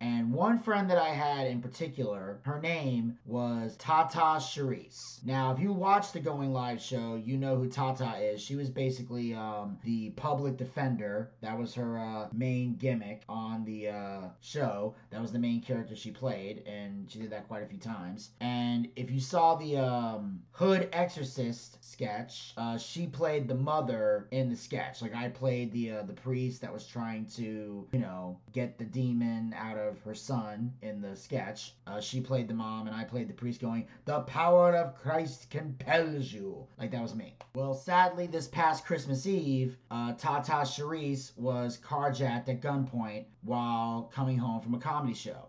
And one friend that I had in particular, her name was Tata Charisse. Now, if you watch the Going Live show, you know who Tata is. She was basically um, the public defender. That was her uh, main gimmick on the uh, show. That was the main character she played, and she did that quite a few times. And if you saw the um, Hood Exorcist sketch, uh, she played the mother in the sketch. Like I played the uh, the priest that was trying to, you know, get the demon out of her son in the sketch. Uh, she played the mom, and I played the priest, going, "The power of Christ compels you." Like that was me. Well, sadly, this past Christmas Eve, uh, Tata Charisse was carjacked at gunpoint while coming home from a comedy show.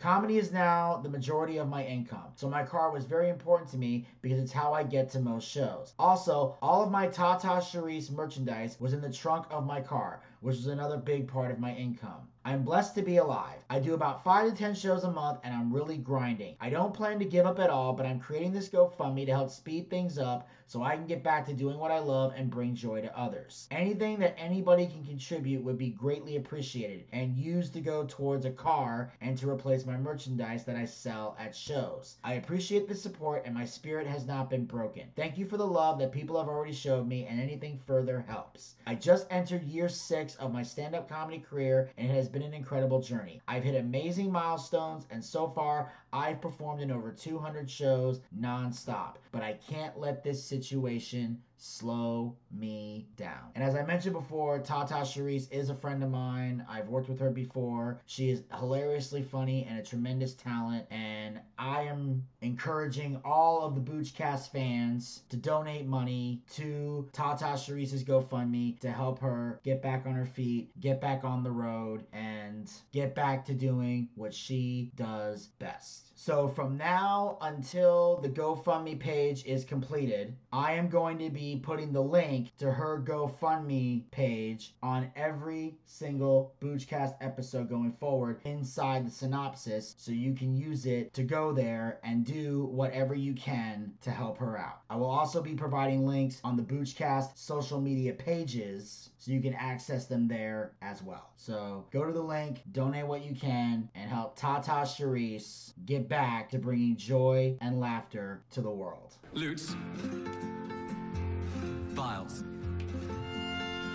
Comedy is now the majority of my income, so my car was very important to me because it's how I get to most shows. Also, all of my Tata Charisse merchandise was in the trunk of my car, which is another big part of my income. I'm blessed to be alive. I do about 5 to 10 shows a month and I'm really grinding. I don't plan to give up at all, but I'm creating this GoFundMe to help speed things up so I can get back to doing what I love and bring joy to others. Anything that anybody can contribute would be greatly appreciated and used to go towards a car and to replace my merchandise that I sell at shows. I appreciate the support and my spirit has not been broken. Thank you for the love that people have already showed me and anything further helps. I just entered year 6 of my stand-up comedy career and it has been an incredible journey. I've hit amazing milestones and so far I've performed in over 200 shows nonstop. But I can't let this situation slow me down. And as I mentioned before, Tata Charisse is a friend of mine. I've worked with her before. She is hilariously funny and a tremendous talent. And I am encouraging all of the Boochcast fans to donate money to Tata Charisse's GoFundMe to help her get back on her feet, get back on the road, and get back to doing what she does best. So from now until the GoFundMe page is completed, I am going to be putting the link to her GoFundMe page on every single Boochcast episode going forward inside the synopsis so you can use it to go there and do whatever you can to help her out. I will also be providing links on the Boochcast social media pages so you can access them there as well. So go to the link, donate what you can, and help Tata Charisse get back to bringing joy and laughter to the world. Lutes.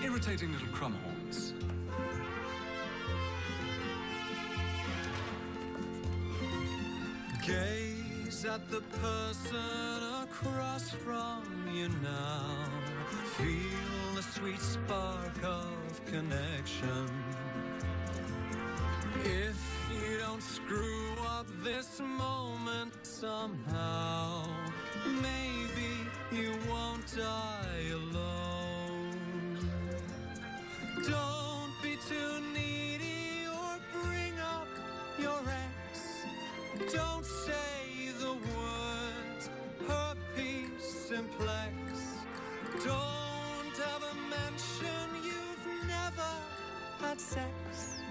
Irritating little crumb horns. Gaze at the person across from you now. Feel the sweet spark of connection. If you don't screw up this moment somehow, maybe you won't die alone. Don't be too needy or bring up your ex. Don't say the words herpes simplex. Don't ever mention you've never had sex.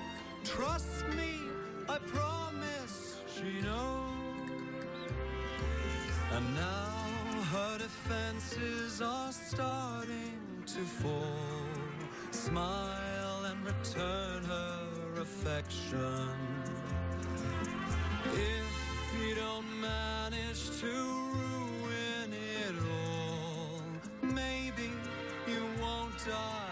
Trust me, I promise she knows. And now her defenses are starting to fall. Smile and return her affection. If you don't manage to ruin it all, maybe you won't die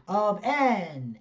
of NXT.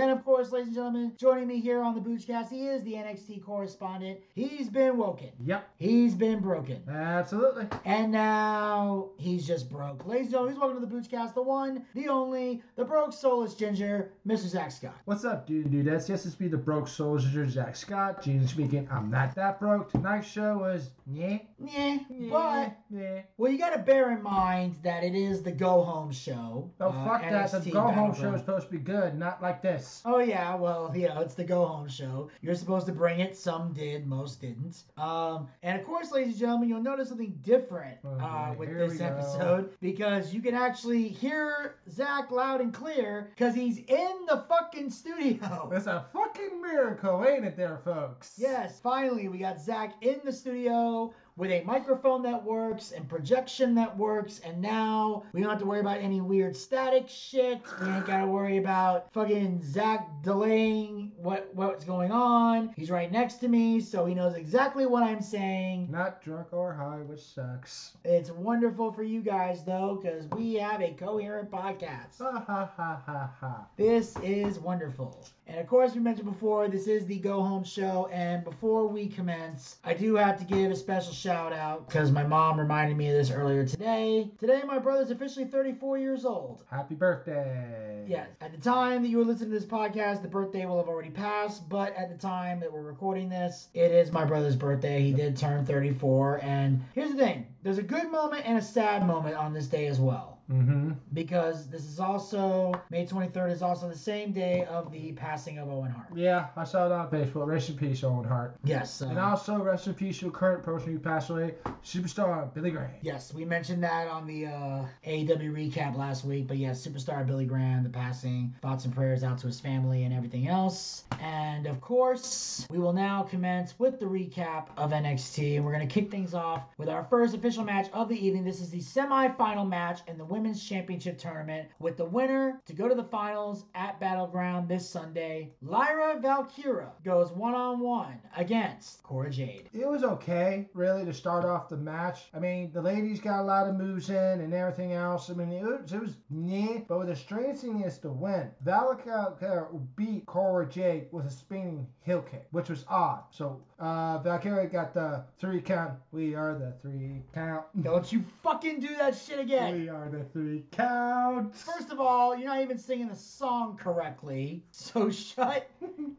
And of course, ladies and gentlemen, joining me here on the Boochcast, he is the NXT correspondent. He's been woken. Yep, He's been broken. absolutely. And now he's just broke. Ladies and gentlemen, he's welcome to the Boochcast, the one, the only, the broke soulless ginger, Mr. Zack Scott. What's up, dude? Dude, that's yes, it's me, the broke soldier, Jack Scott. Gene speaking. I'm not that broke. Tonight's show was yeah, Yeah, yeah, but yeah. well, you got to bear in mind that it is the go home show. Oh uh, fuck that! The go home show is supposed to be good, not like this. Oh yeah, well, yeah, it's the go home show. You're supposed to bring it. Some did, most didn't. Um, and of course, ladies and gentlemen, you'll notice something different Oh, uh, with this episode because you can actually hear Zack loud and clear because he's in the fucking studio. It's a fucking miracle, ain't it, there, folks? Yes, finally, we got Zack in the studio with a microphone that works and projection that works, and now we don't have to worry about any weird static shit. We ain't gotta worry about fucking Zack delaying what what's going on. He's right next to me, so he knows exactly what I'm saying. Not drunk or high, which sucks. It's wonderful for you guys though, because we have a coherent podcast. Ha ha ha ha ha. This is wonderful. And of course, we mentioned before, this is the Go Home Show. And before we commence, I do have to give a special shout out because my mom reminded me of this earlier today. Today, my brother's officially 34 years old. Happy birthday. Yes, at the time that you were listening to this podcast, the birthday will have already passed. But at the time that we're recording this, it is my brother's birthday. He did turn 34. And here's the thing there's a good moment and a sad moment on this day as well Mm-hmm. because this is also May 23rd is also the same day of the passing of Owen Hart. Yeah, I saw it on Facebook. Rest in peace, Owen Hart. Yes, And uh, also, rest in peace to current person who passed away, superstar Billy Graham. yes, we mentioned that on the uh, AEW recap last week. But yes, superstar Billy Graham, the passing, thoughts and prayers out to his family and everything else. And of course, we will now commence with the recap of NXT, and we're gonna kick things off with our first official match of the evening. This is the semi-final match in the Women's Championship tournament, with the winner to go to the finals at Battleground this Sunday. Lyra Valkyria goes one-on-one against Cora Jade. It was okay, really, to start off the match. I mean, the ladies got a lot of moves in and everything else. I mean, it was, it was yeah, but with thing is to win. Valkyria beat Cora Jade with a spinning heel kick, which was odd. So, uh, Valkyria got the three count. We are the three count. Don't you fucking do that shit again. We are the three count. First of all, you're not even singing the song correctly, so shut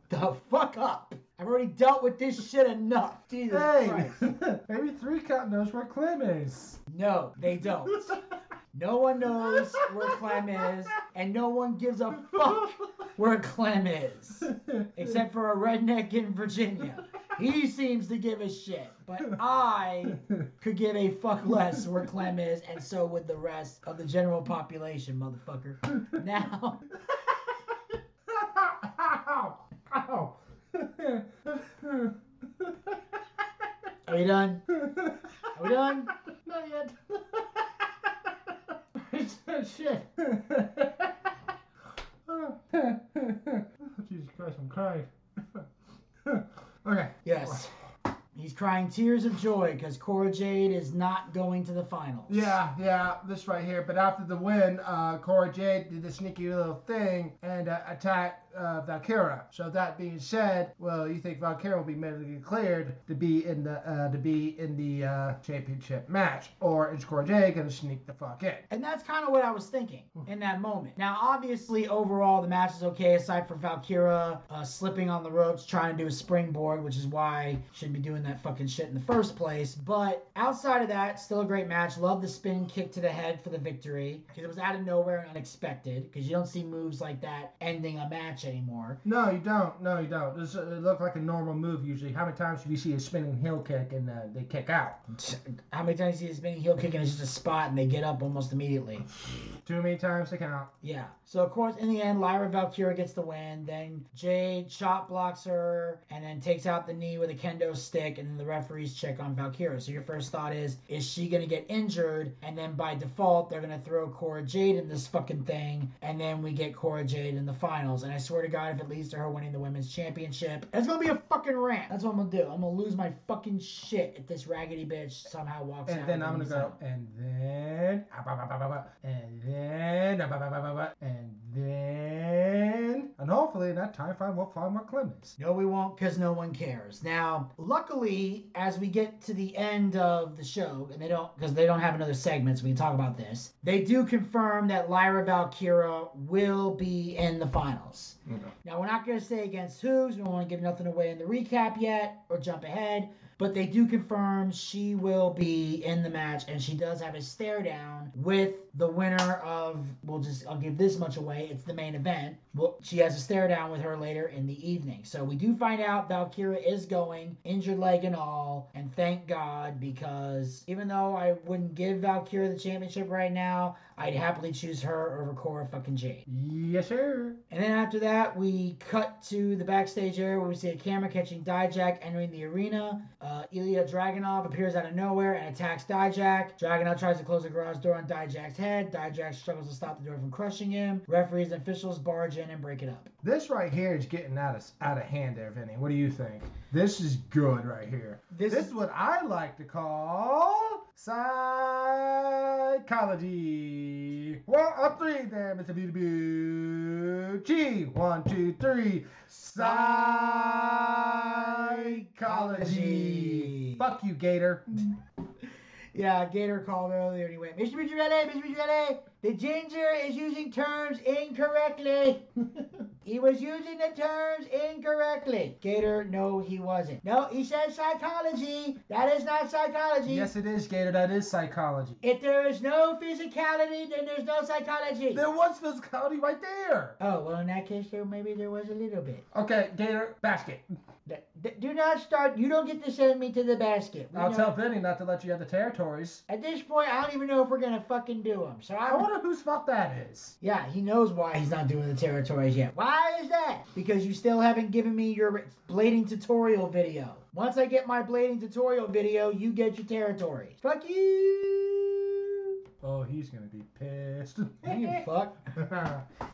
the fuck up. I've already dealt with this shit enough. Jesus Hey, Christ. maybe three count knows where Clem is. No, they don't. No one knows where Clem is, and no one gives a fuck where Clem is. Except for a redneck in Virginia. He seems to give a shit. But I could give a fuck less where Clem is, and so would the rest of the general population, motherfucker. Now, Ow! Ow! are we done? Are we done? Not yet. Shit. oh, Jesus Christ, I'm crying. okay. Yes. He's crying tears of joy because Cora Jade is not going to the finals. Yeah, yeah, this right here. But after the win, uh, Cora Jade did the sneaky little thing and uh, attacked uh, Valkyria. So that being said, well, you think Valkyria will be medically cleared to be in the uh, to be in the uh, championship match, or is Cora Jade gonna sneak the fuck in? And that's kind of what I was thinking in that moment. Now, obviously, overall, the match is okay, aside from Valkyria uh, slipping on the ropes, trying to do a springboard, which is why she shouldn't be doing that fucking shit in the first place. But outside of that, still a great match. Love the spin kick to the head for the victory because it was out of nowhere and unexpected because you don't see moves like that ending a match anymore. No, you don't. No, you don't. This, uh, it looked like a normal move usually. How many times do you see a spinning heel kick and uh, they kick out? How many times do you see a spinning heel kick and it's just a spot and they get up almost immediately? Too many times to count. Yeah. So of course, in the end, Lyra Valkyria gets the win. Then Jade shot blocks her and then takes out the knee with a kendo stick, and then the referees check on Valkyria. So your first thought is, is she gonna get injured? And then by default, they're gonna throw Cora Jade in this fucking thing, and then we get Cora Jade in the finals. And I swear to God, if it leads to her winning the women's championship, it's gonna be a fucking rant. That's what I'm gonna do. I'm gonna lose my fucking shit if this raggedy bitch somehow walks out. And then I'm gonna go, and then, and then, and then, and hopefully in that time frame we'll find more Clemens. No, we won't because no one cares. Now, luckily, as we get to the end of the show, and they don't, because they don't have another segment, so we can talk about this, they do confirm that Lyra Valkyria will be in the finals. Mm-hmm. Now, we're not going to say against who's, we don't want to give nothing away in the recap yet or jump ahead. But they do confirm she will be in the match, and she does have a stare down with the winner of. We'll just I'll give this much away. It's the main event. Well, she has a stare down with her later in the evening. So we do find out Valkyria is going, injured leg and all, and thank God because even though I wouldn't give Valkyria the championship right now, I'd happily choose her over Cora fucking Jade. Yes, sir. And then after that, we cut to the backstage area where we see a camera catching Dijak entering the arena. Uh, Ilya Dragunov appears out of nowhere and attacks Dijak. Dragunov tries to close the garage door on Dijak's head. Dijak struggles to stop the door from crushing him. Referees and officials barge in and break it up. This right here is getting out of out of hand there, Vinny. What do you think? This is good right here. This This is- what I like to call psychology. One, a three there, Mr. Beauty. One, two, three. Psychology. Fuck you, Gator. Yeah, Gator called earlier and he went, Mr. Michele, Mr. Michele, the ginger is using terms incorrectly. he was using the terms incorrectly. Gator, no, he wasn't. No, he said psychology. That is not psychology. Yes, it is, Gator. That is psychology. If there is no physicality, then there's no psychology. There was physicality right there. Oh, well, in that case, there maybe there was a little bit. Okay, Gator, basket. Do not start. You don't get to send me to the basket. We I'll know- tell Vinny not to let you have the territories. At this point, I don't even know if we're gonna fucking do them. So I I'm. wonder whose fault that is. Yeah, he knows why he's not doing the territories yet. Why is that? Because you still haven't given me your blading tutorial video. Once I get my blading tutorial video, you get your territories. Fuck you. Oh, he's gonna be pissed. He fuck.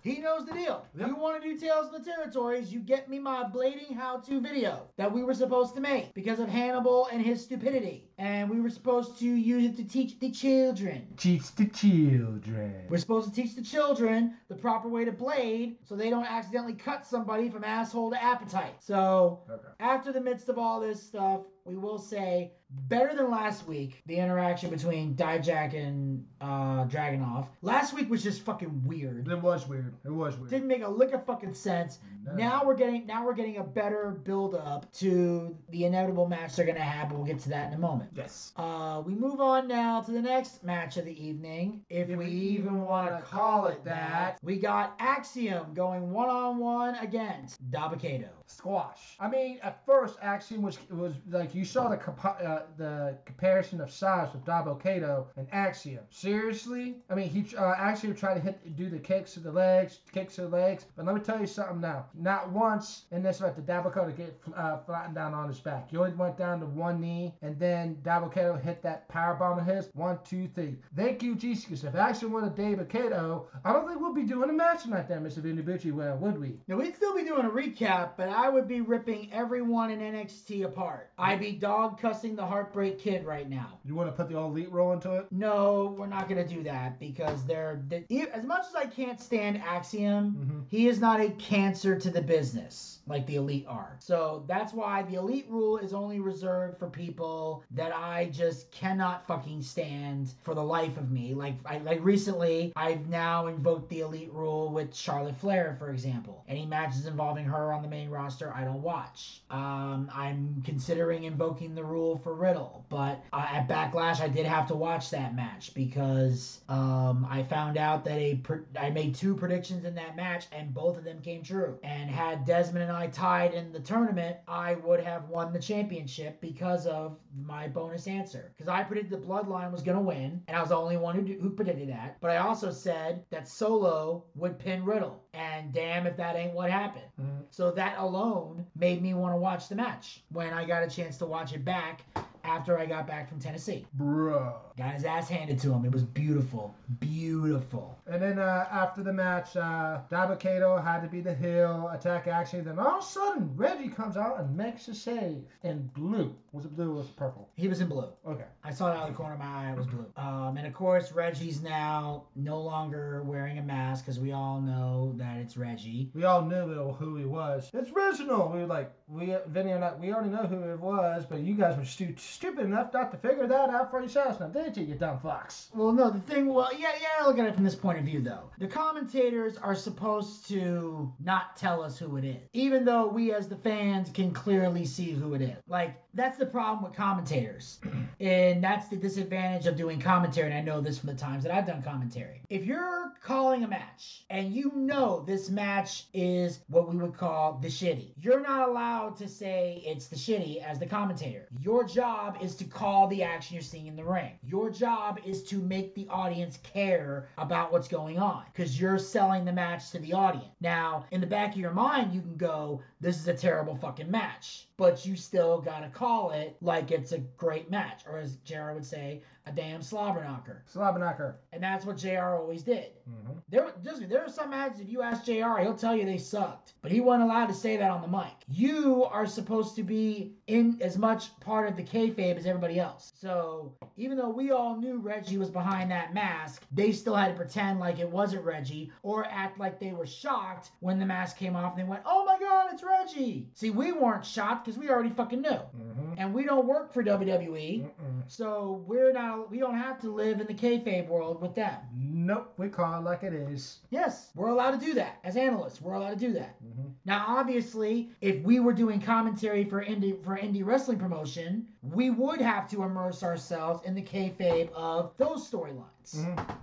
He knows the deal. Yep. You want to do Tales of the Territories, you get me my blading how-to video that we were supposed to make because of Hannibal and his stupidity. And we were supposed to use it to teach the children. Teach the children. We're supposed to teach the children the proper way to blade so they don't accidentally cut somebody from asshole to appetite. So, Okay. after the midst of all this stuff, we will say better than last week, the interaction between Dijak and uh, Dragunov. Last week was just fucking weird. It was weird. It was weird. Didn't make a lick of fucking sense. No. Now we're getting now we're getting a better build up to the inevitable match they're gonna have, but we'll get to that in a moment. Yes. Uh, we move on now to the next match of the evening, if, we, even want to call it that. We got Axiom going one on one against Dabba-Kato. Squash. I mean, at first, Axiom was was like you saw the compa- uh, the comparison of size with Dabba-Kato and Axiom. Seriously, I mean, he uh, Axiom tried to hit do the kicks to the legs, kicks to the legs. But let me tell you something now. Not once in this fight did Dabba-Kato get uh, flattened down on his back. He only went down to one knee, and then Dabba-Kato hit that power bomb of his. One, two, three. Thank you, Jesus. If Axiom would have David Kato, I don't think we'll be doing a match tonight, there, Mr. Vinny Bucci. Well, would we? Now we'd still be doing a recap, but I would be ripping everyone in NXT apart. I'd be dog cussing the Heartbreak Kid right now. You want to put the all elite roll into it? No, we're not gonna do that because they're they, as much as I can't stand Axiom, Mhm. he is not a cancer to the business like the elite are. So that's why the elite rule is only reserved for people that I just cannot fucking stand for the life of me. Like I like recently, I've now invoked the elite rule with Charlotte Flair, for example. Any matches involving her on the main roster, I don't watch. Um, I'm considering invoking the rule for Riddle. But uh, at Backlash, I did have to watch that match because um, I found out that a pr- I made two predictions in that match, and both of them came true. And had Desmond and I tied in the tournament, I would have won the championship because of my bonus answer. Because I predicted the Bloodline was going to win, and I was the only one who, who predicted that. But I also said that Solo would pin Riddle, and damn if that ain't what happened. Mhm. So that alone made me want to watch the match when I got a chance to watch it back after I got back from Tennessee. Bruh. Got his ass handed to him. It was beautiful. Beautiful. And then uh, after the match, uh, Dabba-Kato had to be the heel, attack Axiom. Then all of a sudden, Reggie comes out and makes a save in blue. Was it blue or was it purple? He was in blue. Okay. I saw it out of the corner of my eye. It was blue. Um, and of course, Reggie's now no longer wearing a mask because we all know that it's Reggie. We all knew who he was. It's Reginald. We were like, we Vinny and I, we already know who it was, but you guys were stu- stupid enough not to figure that out for yourselves. Now, didn't you, you dumb fox? Well, no, the thing, well, yeah, yeah, look at it from this point of view, though. The commentators are supposed to not tell us who it is, even though we as the fans can clearly see who it is. Like, that's the problem with commentators. and that's the disadvantage of doing commentary. And I know this from the times that I've done commentary. If you're calling a match and you know this match is what we would call the shitty, you're not allowed to say it's the shitty as the commentator. Your job is to call the action you're seeing in the ring. Your job is to make the audience care about what's going on because you're selling the match to the audience. Now, in the back of your mind, you can go, this is a terrible fucking match. But you still gotta call it like it's a great match, or as JR would say, a damn slobber knocker. Slobberknocker. And that's what JR always did. Mhm. There, just, there are some matches, if you ask JR, he'll tell you they sucked. But he wasn't allowed to say that on the mic. You are supposed to be in as much part of the kayfabe as everybody else. So even though we all knew Reggie was behind that mask, they still had to pretend like it wasn't Reggie or act like they were shocked when the mask came off and they went, oh my god, it's Reggie. See, we weren't shocked because we already fucking knew. Mhm. And we don't work for WWE. Mm-mm. So we're not, we don't have to live in the kayfabe world with them. Nope. We call it like it is. Yes, we're allowed to do that. As analysts, we're allowed to do that. Mhm. Now, obviously, if we were doing commentary for indie for indie wrestling promotion, we would have to immerse ourselves in the kayfabe of those storylines. Mhm.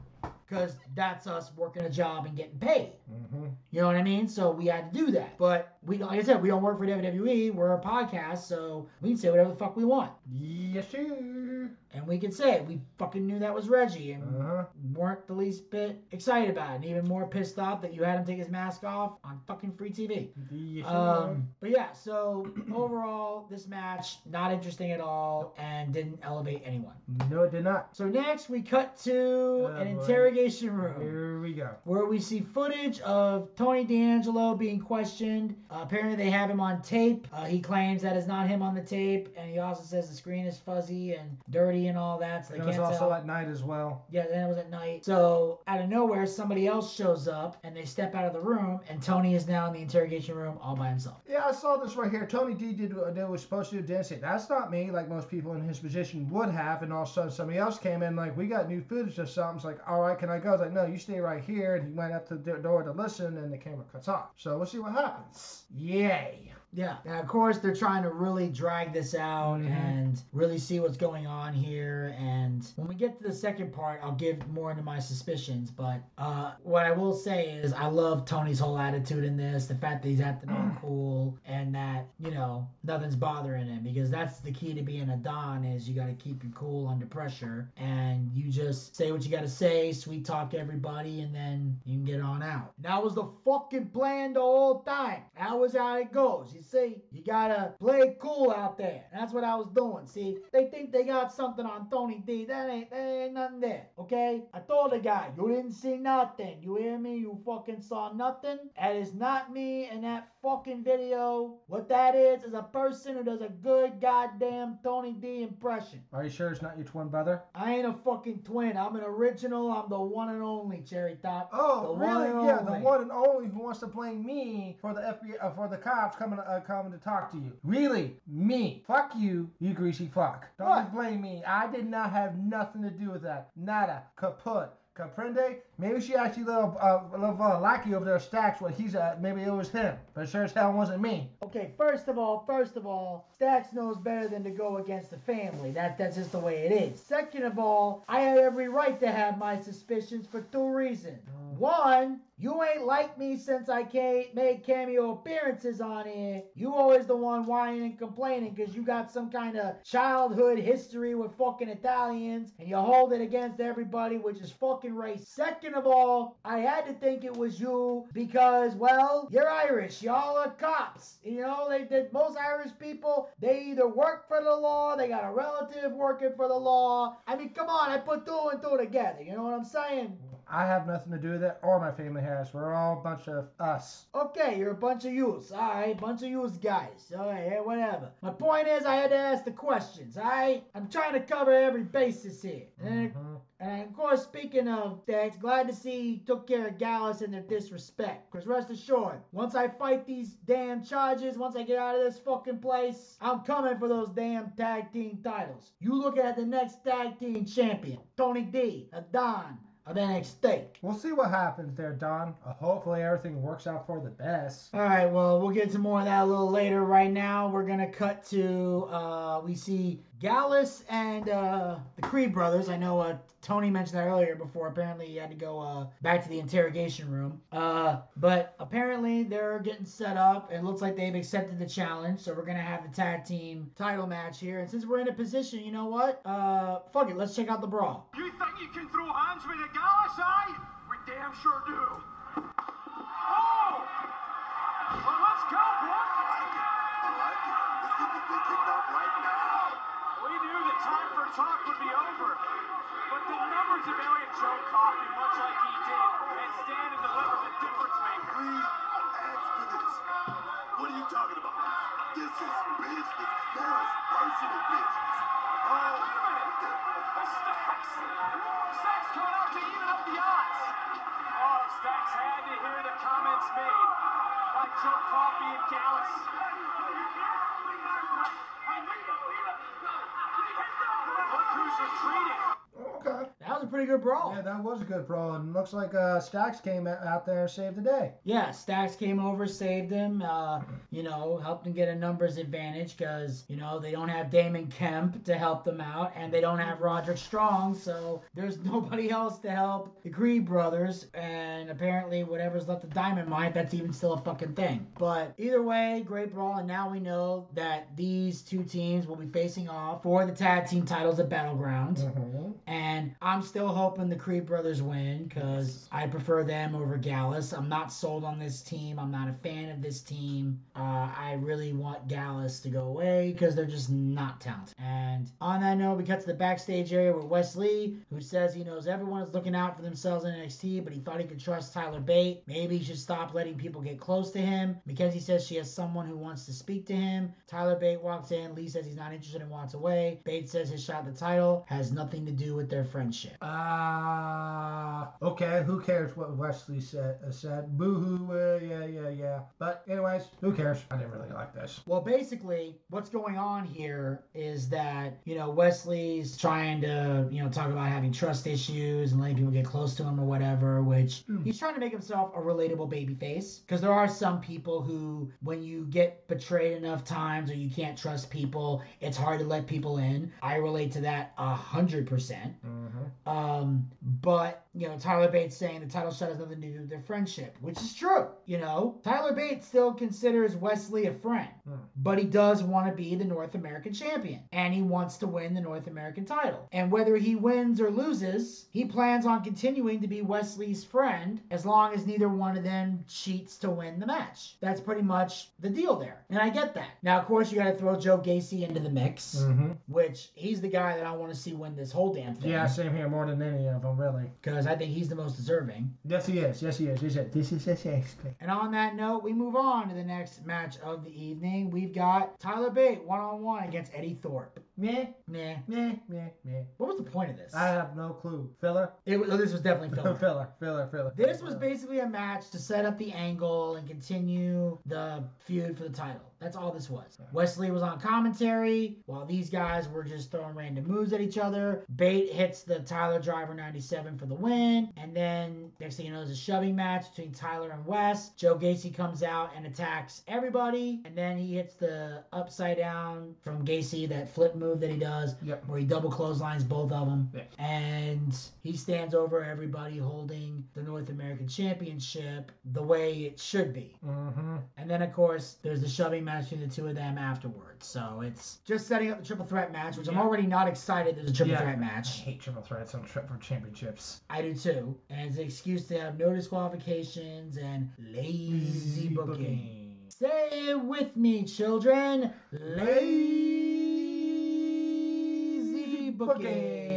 Because that's us working a job and getting paid. Mhm. You know what I mean? So we had to do that. But we like I said, we don't work for WWE. We're a podcast, so we can say whatever the fuck we want. Yes, sir. And we can say it. We fucking knew that was Reggie and Uh-huh. weren't the least bit excited about it. And even more pissed off that you had him take his mask off on fucking free TV. Yes. Um, but yeah, so overall, this match not interesting at all and didn't elevate anyone. no, it did not. So next we cut to Oh, an boy. interrogation room Here we go. where we see footage of Tony D'Angelo being questioned. Uh, apparently, they have him on tape. Uh, he claims that is not him on the tape, and he also says the screen is fuzzy and dirty and all that, so they And it was also tell. at night as well. Yeah, then it was at night. So out of nowhere, somebody else shows up, and they step out of the room, and Tony is now in the interrogation room all by himself. Yeah, I saw this right here. Tony D did what they were supposed to do. Didn't say that's not me, like most people in his position would have. And all of a sudden, somebody else came in, like we got new footage or something. It's like, all right, can I go? It's like, no, you stay right here. And he went up to the door to listen, and the camera cuts off. So we'll see what happens. Yay! Yeah. And of course, they're trying to really drag this out Mhm. and really see what's going on here. And when we get to the second part, I'll give more into my suspicions. But uh, what I will say is, I love Tony's whole attitude in this. The fact that he's acting all cool and that you know nothing's bothering him because that's the key to being a don is you got to keep your cool under pressure and you just say what you got to say, sweet talk everybody, and then you can get on out. That was the fucking plan the whole time. That was how it goes. You see, you gotta play cool out there. That's what I was doing. See, they think they got something on Tony D. That ain't, that ain't nothing there. Okay? I told the guy, you didn't see nothing. You hear me? You fucking saw nothing. That is not me and that fucking video. What that is is a person who does a good goddamn Tony D impression. Are you sure it's not your twin brother? I ain't a fucking twin. I'm an original. I'm the one and only Cherry Top. Oh, The really? Yeah, the only. one and only who wants to blame me for the FBI, uh, for the cops coming uh, coming to talk to you. Really, me? Fuck you, you greasy fuck. Don't What? blame me. I did not have nothing to do with that. Nada, kaput, comprende? Maybe she actually little uh, little uh, lackey over there stacks what he's at. maybe it was him, but sure as hell wasn't me. Okay, first of all, first of all, Stacks knows better than to go against the family. That that's just the way it is. Second of all, I had every right to have my suspicions for two reasons. One, you ain't like me since I made cameo appearances on here. You always the one whining and complaining because you got some kind of childhood history with fucking Italians and you hold it against everybody, which is fucking race. Second of all, I had to think it was you because, well, you're Irish. Y'all are cops. You know, they did most Irish people, they either work for the law, they got a relative working for the law. I mean, come on, I put two and two together. You know what I'm saying? I have nothing to do with it, or my family has. We're all a bunch of us. Okay, you're a bunch of yous. Alright, bunch of yous guys. Alright, yeah, whatever. My point is, I had to ask the questions, alright? I'm trying to cover every basis here. And, Mhm. and of course, speaking of that, glad to see he took care of Gallus and their disrespect. Because rest assured, once I fight these damn charges, once I get out of this fucking place, I'm coming for those damn tag team titles. You look at the next tag team champion, Tony D, Adon of NXT. We'll see what happens there, Don. Uh, hopefully everything works out for the best. All right, well, we'll get to more of that a little later. Right now, we're gonna cut to uh, we see Gallus and uh, the Creed brothers. I know uh, Tony mentioned that earlier. Before apparently he had to go uh, back to the interrogation room. Uh, but apparently they're getting set up. It looks like they've accepted the challenge. So we're gonna have the tag team title match here. And since we're in a position, you know what? Uh, fuck it, let's check out the brawl. You think you can throw hands with a Gallus, eh? We damn sure do. Talk would be over. But the numbers of Elliot Joe Coffey, much like he did, and stand and deliver the difference maker. What are you talking about? This is business. There is personal business. Oh, wait a minute! The Stacks! Stacks coming out to even up the odds! Oh, Stacks had to hear the comments made by Joe Coffey and Gallus. Okay. That was a pretty good brawl. Yeah, that was a good brawl, and looks like uh, Stacks came out there and saved the day. Yeah, Stacks came over, saved him, uh, you know, help them get a numbers advantage because, you know, they don't have Damon Kemp to help them out and they don't have Roderick Strong, so there's nobody else to help the Creed brothers. And apparently, whatever's left of Diamond Mine, that's even still a fucking thing. But either way, great brawl, and now we know that these two teams will be facing off for the tag team titles at Battleground. Mm-hmm. And I'm still hoping the Creed brothers win because I prefer them over Gallus. I'm not sold on this team. I'm not a fan of this team. Uh, I really want Gallus to go away because they're just not talented. And on that note, we cut to the backstage area with Wes Lee, who says he knows everyone is looking out for themselves in NXT, but he thought he could trust Tyler Bate. Maybe he should stop letting people get close to him. McKenzie says she has someone who wants to speak to him. Tyler Bate walks in. Lee says he's not interested and walks away. Bate says his shot at the title has nothing to do with their friendship. Uh, okay, who cares what Wes Lee said? Uh, said boo hoo, uh, yeah, yeah, yeah. But anyways, who cares? I didn't really like this. Well, basically, what's going on here is that, you know, Wes Lee's trying to, you know, talk about having trust issues and letting people get close to him or whatever, which he's trying to make himself a relatable baby face. Because there are some people who, when you get betrayed enough times or you can't trust people, it's hard to let people in. I relate to that a hundred percent. Mm-hmm. Um, but you know, Tyler Bates saying the title shot has nothing to do with their friendship, which is true. You know, Tyler Bates still considers Wes Lee a friend, Hmm. but he does want to be the North American champion and he wants to win the North American title. And whether he wins or loses, he plans on continuing to be Wes Lee's friend as long as neither one of them cheats to win the match. That's pretty much the deal there. And I get that. Now, of course, you got to throw Joe Gacy into the mix, Mm-hmm. which he's the guy that I want to see win this whole damn thing. Yeah, same here, more than any of them, really. because I think he's the most deserving. Yes, he is. Yes, he is. He said, this is a safe place. And on that note, we move on to the next match of the evening. We've got Tyler Bate one on one against Eddy Thorpe. Meh, Meh. meh, meh, meh. What was the point of this? I have no clue. Filler? it was, oh, this was definitely filler. filler, filler, filler. This was basically a match to set up the angle and continue the feud for the title. That's all this was. Wes Lee was on commentary while these guys were just throwing random moves at each other. Bate hits the Tyler Driver 97 for the win. And then next thing you know, there's a shoving match between Tyler and Wes. Joe Gacy comes out and attacks everybody. And then he hits the upside down from Gacy, that flip move that he does, Yep. where he double clotheslines both of them. Yeah. And he stands over everybody holding the North American Championship the way it should be. Mm-hmm. And then, of course, there's the shoving match between the two of them afterwards. So it's just setting up the triple threat match, which I'm already not excited there's a triple Yeah. threat match. I hate triple threats on trip for championships. I do too. And it's an excuse to have no disqualifications and lazy booking. Say it with me, children. Lazy booking.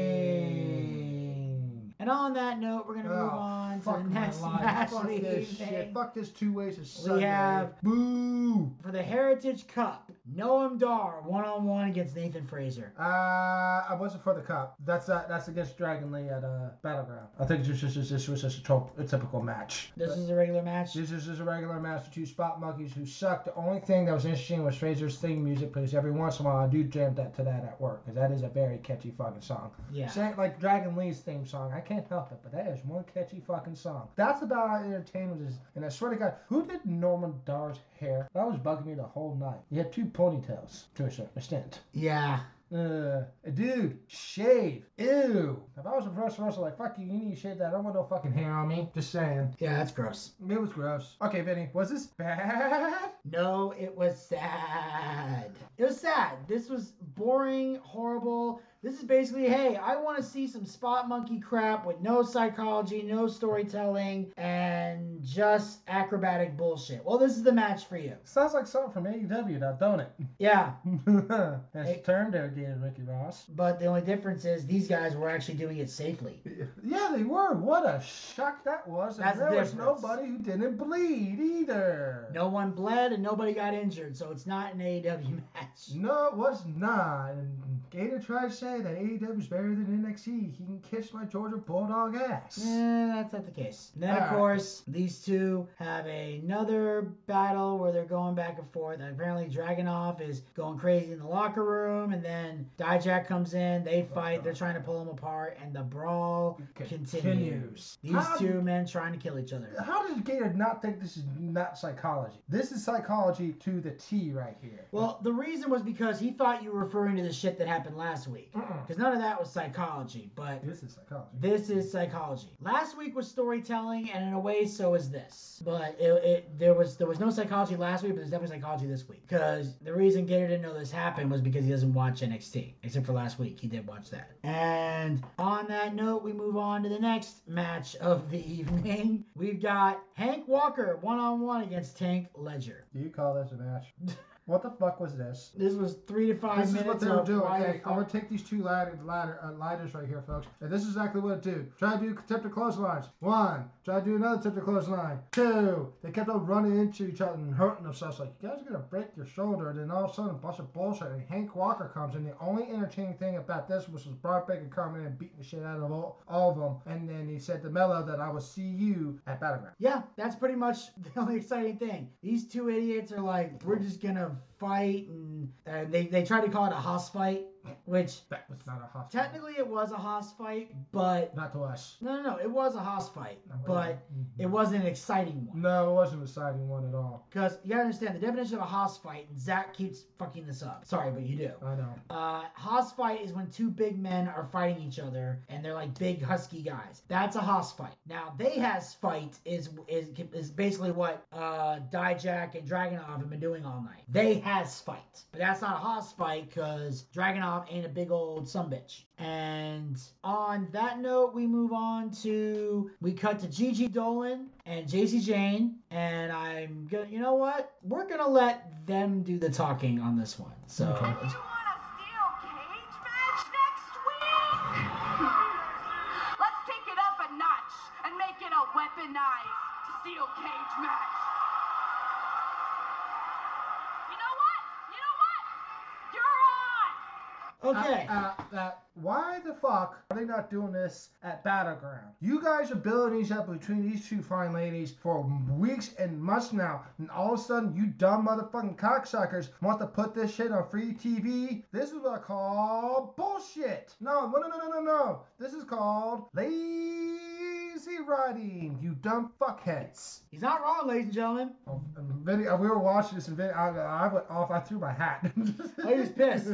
And on that note, we're gonna move Oh, on to fuck the my next life. match Fuck of this shit. Fuck this two ways of Sunday. We have- boo. For the Heritage Cup, Noam Dar one on one against Nathan Frazer. Uh, I wasn't for the cup. That's uh, that's against Dragon Lee at uh, Battleground. I think this, was just a, trop- a typical match. This But is a regular match. this is just a regular match with two spot monkeys who sucked. The only thing that was interesting was Frazer's theme music because every once in a while I do jam that to that at work because that is a very catchy fucking song. Yeah. Same like Dragon Lee's theme song. I can't help it, but that is one catchy fucking song. That's about how entertainment is. And I swear to God, who did Noam Dar's hair? That was bugging me the whole night. He had two ponytails to a certain extent. Yeah. Uh, dude, shave. Ew. If I was a professional like, fuck you, you need to shave that. I don't want no fucking hair on me. Just saying. Yeah, that's gross. It was gross. Okay, Vinny, was this bad? No, it was sad. It was sad. This was boring, horrible. This is basically, hey, I want to see some spot monkey crap with no psychology, no storytelling, and just acrobatic bullshit. Well, this is the match for you. Sounds like something from AEW, now, don't it? Yeah, That's Hey. turned there again, Ricky Ross. but the only difference is these guys were actually doing it safely. Yeah, they were. What a shock that was. And That's the there was nobody who didn't bleed either. No one bled and nobody got injured, so it's not an AEW match. No, it was not. And Gator tried to say that AEW is better than NXT. He can kiss my Georgia Bulldog ass. Eh, that's not the case. And then, of Alright. course, these two have another battle where they're going back and forth. Apparently, Dragunov is going crazy in the locker room, and then Dijak comes in. They fight. They're trying to pull them apart, and the brawl continues. Continues. These How- two men trying to kill each other. How does Gator not think this is not psychology? This is psychology to the T right here. Well, the reason was because he thought you were referring to the shit that happened last week. Because none of that was psychology, but this is psychology. This is psychology. Last week was storytelling, and in a way, so is this. But it, it there was there was no psychology last week, but there's definitely psychology this week. Because the reason Gator didn't know this happened was because he doesn't watch NXT, except for last week. He did watch that. And on that note, we move on to the next match of the evening. We've got Hank Walker one on one against Tank Ledger. Do you call this a match? what the fuck was this? This was three to five This is what they were doing. Hey, I'm gonna take these two ladder, ladder, uh, ladders right here, folks. And this is exactly what it did. Try to do attempted clotheslines. One. Try to do another attempted clothesline. Two. They kept on running into each other and hurting themselves. Like you guys are gonna break your shoulder. And then all of a sudden, a bunch of bullshit. And Hank Walker comes in. The only entertaining thing about this was, was Bron Breakker coming in and beating the shit out of all, all of them. And then he said to Melo that I will see you at Battleground. Yeah, that's pretty much the only exciting thing. These two idiots are like, we're just gonna fight, and uh, they they tried to call it a hoss fight, which That was not a hostile. technically it was a hoss fight, but Not to us. no, no, no, it was a hoss fight, No, but wasn't. it wasn't an exciting one. No, it wasn't an exciting one at all. Because you gotta understand the definition of a hoss fight, and Zack keeps fucking this up. Sorry, but you do. I know. Uh, hoss fight is when two big men are fighting each other and they're like big husky guys. That's a hoss fight. Now they has fight is is is basically what uh Dijak and Dragunov have been doing all night. They has fight, but that's not a Haas fight because Dragunov ain't a big old sumbitch. And on that note, we move on to we cut to Gigi Dolan and Jacy Jayne, and I'm gonna you know what we're gonna let them do the talking on this one. So. Okay. You want a steel cage match next week? Let's take it up a notch and make it a weaponized steel cage match. You know what? You know what? You're on! Okay. Uh, uh, uh, why the fuck are they not doing this at Battleground? You guys are building these up between these two fine ladies for weeks and months now, and all of a sudden you dumb motherfucking cocksuckers want to put this shit on free TV? This is what I call bullshit. No, no, no, no, no, no. This is called lazy writing. You dumb fuckheads. He's not wrong, ladies and gentlemen. Oh, video, we were watching this and video, I, I went off. I threw my hat. Oh, he was pissed.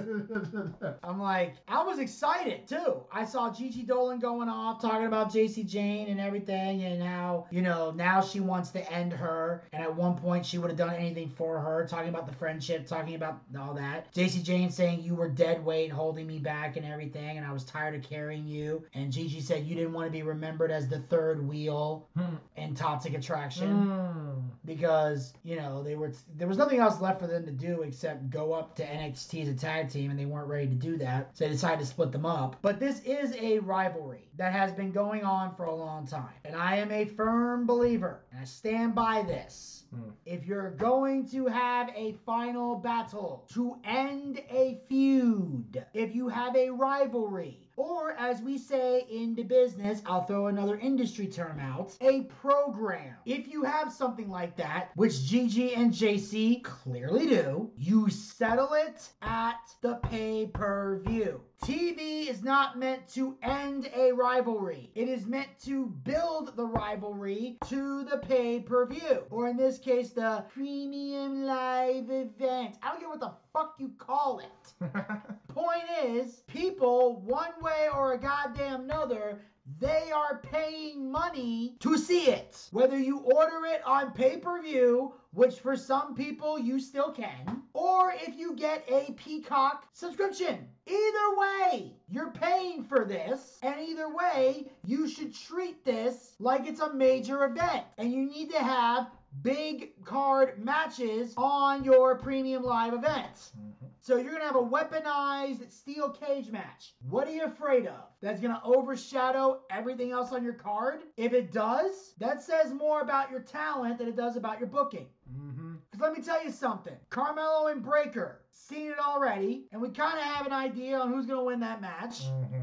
I'm like, I was excited too. I saw Gigi Dolan going off talking about Jacy Jayne and everything, and how, you know, now she wants to end her. And at one point, she would have done anything for her, talking about the friendship, talking about all that. Jacy Jayne saying, You were dead weight holding me back and everything, and I was tired of carrying you. And Gigi said, You didn't want to be remembered as the third wheel Hmm. in Toxic Attraction Mm. because you know they were there was nothing else left for them to do except go up to NXT as a tag team and they weren't ready to do that so they decided to split them up but this is a rivalry that has been going on for a long time and I am a firm believer and I stand by this Hmm. if you're going to have a final battle to end a feud if you have a rivalry or, as we say in the business, I'll throw another industry term out, a program. If you have something like that, which Gigi and Jacy clearly do, you settle it at the pay per view. TV is not meant to end a rivalry. It is meant to build the rivalry to the pay per view. Or in this case, the premium live event. I don't care what the fuck you call it. Point is, people, one way or a goddamn another, they are paying money to see it. Whether you order it on pay per view, which for some people you still can, or if you get a Peacock subscription. Either way, you're paying for this, and either way, you should treat this like it's a major event. And you need to have big card matches on your premium live events. Mm-hmm. So you're gonna have a weaponized steel cage match. What are you afraid of? That's gonna overshadow everything else on your card? If it does, that says more about your talent than it does about your booking. Mhm. Because let me tell you something Carmelo and Breakker, seen it already, and we kind of have an idea on who's gonna win that match. Mhm.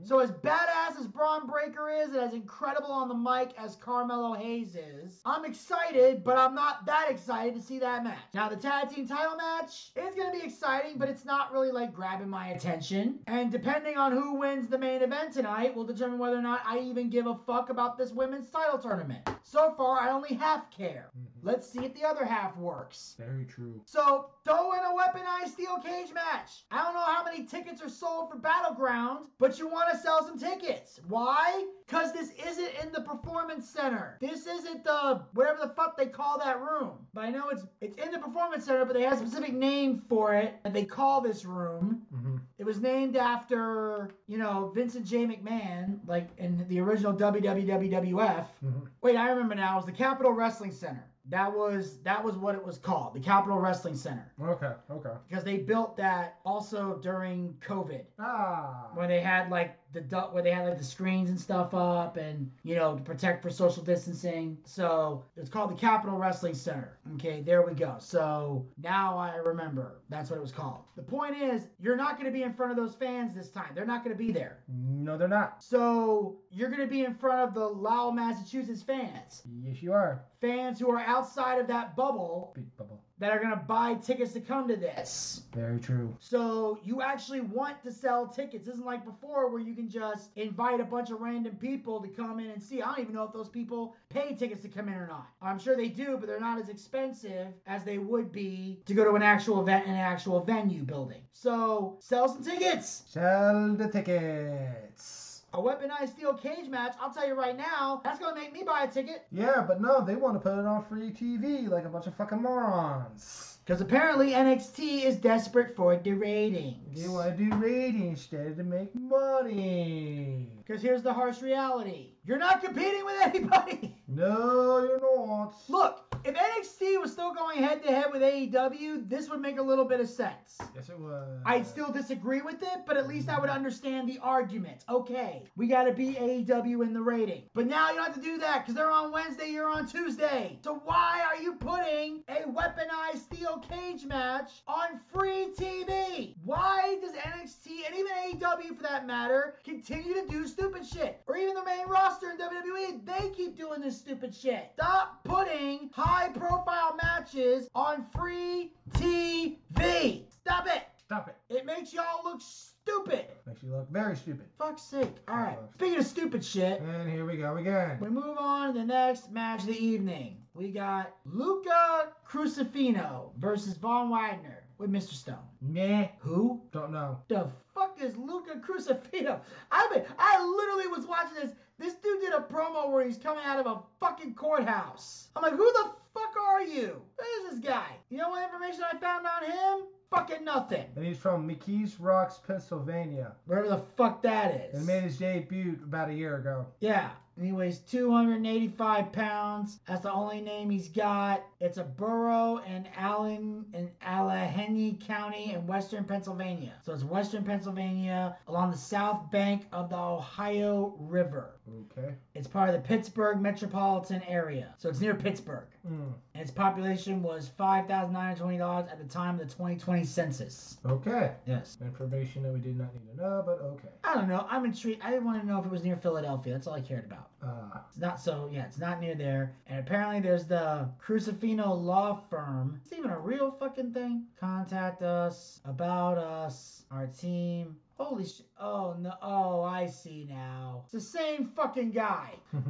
Mm-hmm. So as badass as Bron Breakker is, and as incredible on the mic as Carmelo Hayes is, I'm excited, but I'm not that excited to see that match. Now the tag team title match is gonna be exciting, but it's not really like grabbing my attention. And depending on who wins the main event tonight, will determine whether or not I even give a fuck about this women's title tournament. So far, I only half care. Mm-hmm. Let's see if the other half works. Very true. So throw in a weaponized steel cage match. I don't know how many tickets are sold for Battleground, but you want to sell some tickets. Why? Because this isn't in the performance center. This isn't the whatever the fuck they call that room. But I know it's it's in the performance center, but they have a specific name for it that they call this room. Mhm. It was named after, you know, Vincent J. McMahon, like in the original WWWF. Mhm. Wait, I remember now. It was the Capitol Wrestling Center. That was that was what it was called, the Capitol Wrestling Center, Okay. Okay. because they built that also during COVID Ah. when they had like the du- where they had like the screens and stuff up and you know to protect for social distancing. So it's called the Capitol Wrestling Center. Okay, there we go. So now I remember that's what it was called. The point is, you're not going to be in front of those fans this time. They're not going to be there. No, they're not. So you're going to be in front of the Lowell, Massachusetts fans. Yes, you are. Fans who are outside of that bubble Big bubble. That are going to buy tickets to come to this. Very true. So you actually want to sell tickets. This isn't like before where you can just invite a bunch of random people to come in and see. I don't even know if those people pay tickets to come in or not. I'm sure they do, but they're not as expensive as they would be to go to an actual event in an actual venue building. So sell some tickets. Sell the tickets. A weaponized steel cage match, I'll tell you right now, that's gonna make me buy a ticket. Yeah, but no, they want to put it on free TV like a bunch of fucking morons. Because apparently NXT is desperate for the ratings. They want to do ratings instead to make money. Because here's the harsh reality you're not competing with anybody. No, you're not. Look, if NXT was still going head to head with AEW, this would make a little bit of sense. Yes, it was. I'd still disagree with it, but at least I would understand the argument. Okay, we got to beat AEW in the rating. But now you don't have to do that because they're on Wednesday, you're on Tuesday. So why are you putting a weaponized steel cage match on free TV? Why does NXT and even AEW for that matter continue to do stupid shit? Or even the main roster in WWE, they keep doing this stupid shit. Stop putting high profile matches on free TV. Stop it. Stop it. It makes y'all look stupid. Makes you look very stupid. Fuck's sake. Alright. Uh, Speaking of stupid shit, And here we go again. we move on to the next match of the evening. We got Luca Crusifino versus Von Wagner with Mr. Stone. Meh. Who? Don't know. The fuck is Luca Crusifino? I mean, I literally was watching this. This dude did a promo where he's coming out of a fucking courthouse. I'm like, who the fuck are you? Who is this guy? You know what information I found on him? Fucking nothing. And he's from McKees Rocks, Pennsylvania. Wherever the fuck that is. And made his debut about a year ago. Yeah. And he weighs 285 pounds. That's the only name he's got. It's a borough in Allen in Allegheny County in western Pennsylvania. So it's western Pennsylvania along the south bank of the Ohio River. Okay. It's part of the Pittsburgh metropolitan area. So it's near Pittsburgh. Mm. Its population was $5,920 at the time of the 2020 census. Okay. Yes. Information that we did not need to know, but okay. I don't know. I'm intrigued. I didn't want to know if it was near Philadelphia. That's all I cared about. Uh, It's not so, yeah, it's not near there. And apparently there's the Crusifino Law Firm. It's even a real fucking thing. Contact us, about us, our team. Holy shit. Oh, no. Oh, I see now. It's the same fucking guy.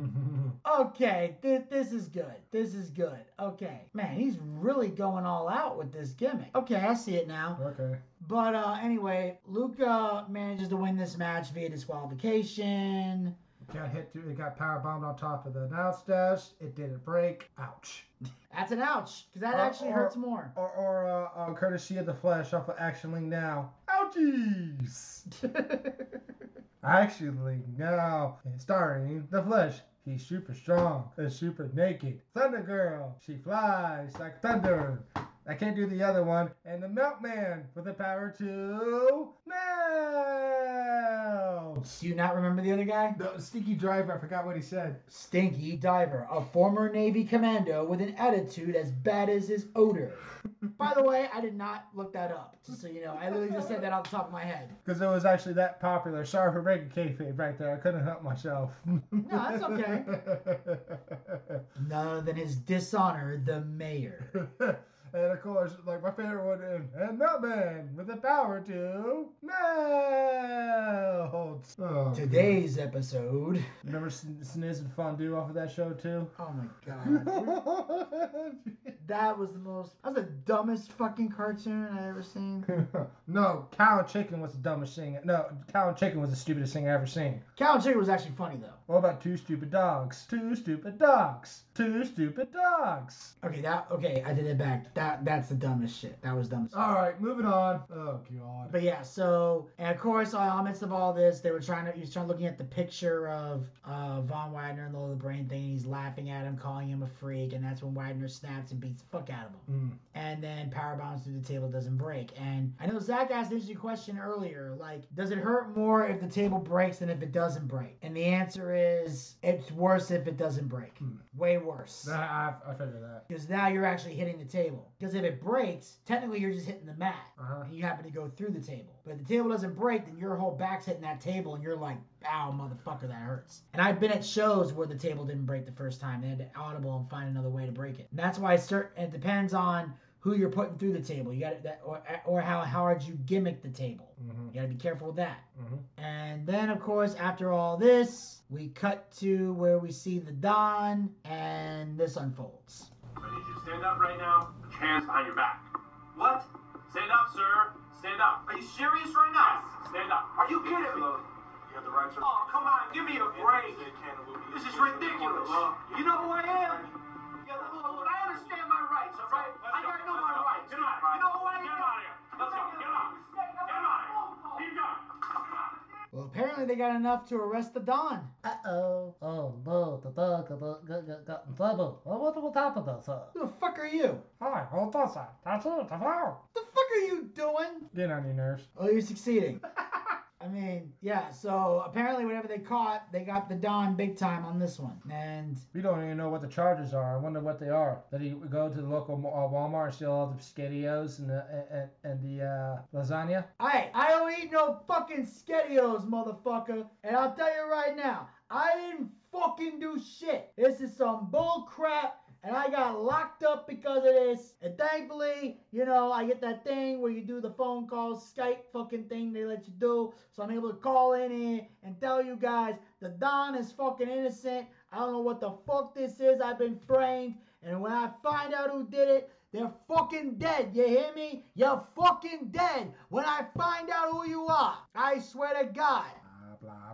Okay, th- this is good. This is good. Okay. Man, he's really going all out with this gimmick. Okay, I see it now. okay. But uh, anyway, Luca manages to win this match via disqualification. Got hit through. It got power bombed on top of the announce desk. It didn't break. Ouch. That's an ouch, because that Or- actually or- hurts more. Or, or uh, uh, courtesy of the flesh off of Action League Now. Ouchies. League Now. Starring the flesh. He's super strong and super naked. Thunder Girl. She flies like thunder. I can't do the other one. And the Milkman with the power to now. Do you not remember the other guy? The stinky driver. I forgot what he said. Stinky Diver, a former Navy commando with an attitude as bad as his odor. By the way, I did not look that up, just so you know. I literally just said that off the top of my head. Because it was actually that popular. Sorry for breaking kayfabe right there. I couldn't help myself. No, that's okay. None other than his dishonor, the mayor. And of course, like my favorite one, and, and Milkman with the power to melt. Oh, Today's episode. Remember Sn- Sniz and Fondue off of that show too? Oh my god. That was the most. That was the dumbest fucking cartoon I ever seen. no, Cow and Chicken was the dumbest thing. No, Cow and Chicken was the stupidest thing I ever seen. Cow and Chicken was actually funny though. What about two stupid dogs? Two stupid dogs. Two stupid dogs. Okay, that okay. I did it back. That that's the dumbest shit. That was dumb. as. All right, moving on. Oh god. But yeah, so and of course, uh, in the midst of all this, they were trying to. He was trying looking at the picture of uh, Von Wagner and the little brain thing. And he's laughing at him, calling him a freak, and that's when Wagner snaps and beats the fuck out of him. Mm. And then power bombs through the table doesn't break. And I know Zack asked an interesting question earlier, like, does it hurt more if the table breaks than if it doesn't break? And the answer is, it's worse if it doesn't break. Way worse. I, I, I figured that. Because now you're actually hitting the table. Because if it breaks, technically you're just hitting the mat. Uh-huh. You happen to go through the table. But if the table doesn't break, then your whole back's hitting that table and you're like, ow, motherfucker, that hurts. And I've been at shows where the table didn't break the first time. They had to audible and find another way to break it. And that's why it's certain, it depends on who you're putting through the table. You got that, or, or how how hard you gimmick the table. Mm-hmm. You got to be careful with that. Mm-hmm. And then, of course, after all this, we cut to where we see the Don, and this unfolds. I need you to stand up right now. Hands behind your back. What? Stand up, sir. Stand up. Are you serious right now? Yes. Stand up. Are you kidding me? You have the right to. Oh, come on. Give me a break. This is ridiculous. You know who I am? Yeah, look, look, look, I understand my rights, all right? I gotta know my rights. You know who I am? Get out of here. Let's go. Get out. Get out. Keep going. Well, apparently apparently they got enough to arrest the Don. Uh oh. Oh no, the dog got, got, got, got in trouble. I wonder what happened to us. Who the fuck are you? Hi, hold on, sir. That's it. That's all. The fuck are you doing? Get on your nerves. Oh, you're succeeding. I mean, yeah, so apparently whatever they caught, they got the Don big time on this one. And We don't even know what the charges are. I wonder what they are. Did he go to the local uh, Walmart and steal all the SpaghettiOs and the and, and the uh, lasagna? Hey, I don't eat no fucking SpaghettiOs, motherfucker. And I'll tell you right now, I didn't fucking do shit. This is some bull crap. And I got locked up because of this. And thankfully, you know, I get that thing where you do the phone calls, Skype fucking thing they let you do. So I'm able to call in here and tell you guys the Don is fucking innocent. I don't know what the fuck this is. I've been framed. And when I find out who did it, they're fucking dead. You hear me? You're fucking dead when I find out who you are. I swear to God.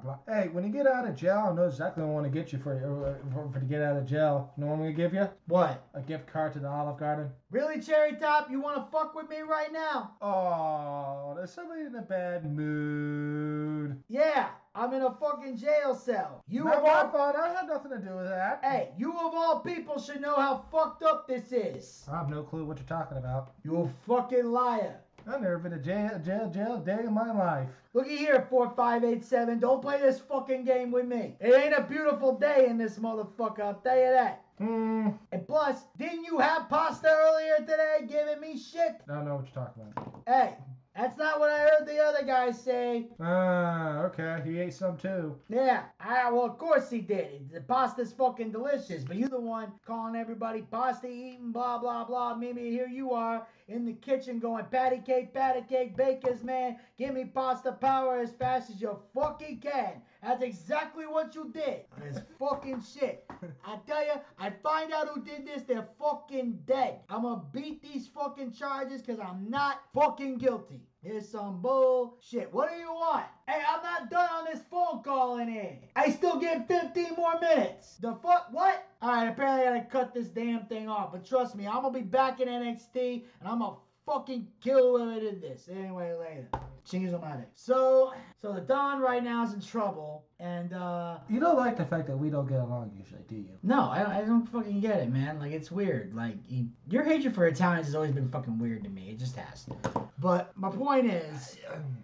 Blah. Hey, when you get out of jail, I know exactly what I want to get you for uh, for, for to get out of jail. You know what I'm gonna give you? What? A gift card to the Olive Garden. Really, Cherry Top? You want to fuck with me right now? Oh, there's somebody in a bad mood. Yeah, I'm in a fucking jail cell. You Not of all, fault. I had nothing to do with that. hey, you of all people should know how fucked up this is. I have no clue what you're talking about. You a fucking liar. I've never been to jail, jail, jail day in my life. Looky here, 4587. Don't play this fucking game with me. It ain't a beautiful day in this motherfucker, I'll tell you that. Hmm. And plus, didn't you have pasta earlier today giving me shit? I don't know what you're talking about. Hey, that's not what I heard the other guy say. Ah, okay. He ate some too. Yeah, I, well, of course he did. The pasta's fucking delicious, but you the one calling everybody pasta eating, blah, blah, blah. Maybe here you are in the kitchen going, patty cake, patty cake, bakers, man. Give me pasta power as fast as you fucking can. That's exactly what you did. It's fucking shit. I tell you, I find out who did this, they're fucking dead. I'm gonna beat these fucking charges because I'm not fucking guilty. Here's some bullshit. What do you want? Hey, I'm not done on this phone call in here. I still get 15 more minutes. The fuck? What? Alright, apparently I gotta cut this damn thing off. But trust me, I'm gonna be back in NXT and I'm gonna fucking kill whoever did this. Anyway, later. Chingy's on my neck. So, so the Don right now is in trouble. And, uh, You don't like the fact that we don't get along usually, do you? no, I, I don't fucking get it, man. Like, it's weird. Like, you, your hatred for Italians has always been fucking weird to me. It just has. But my point is,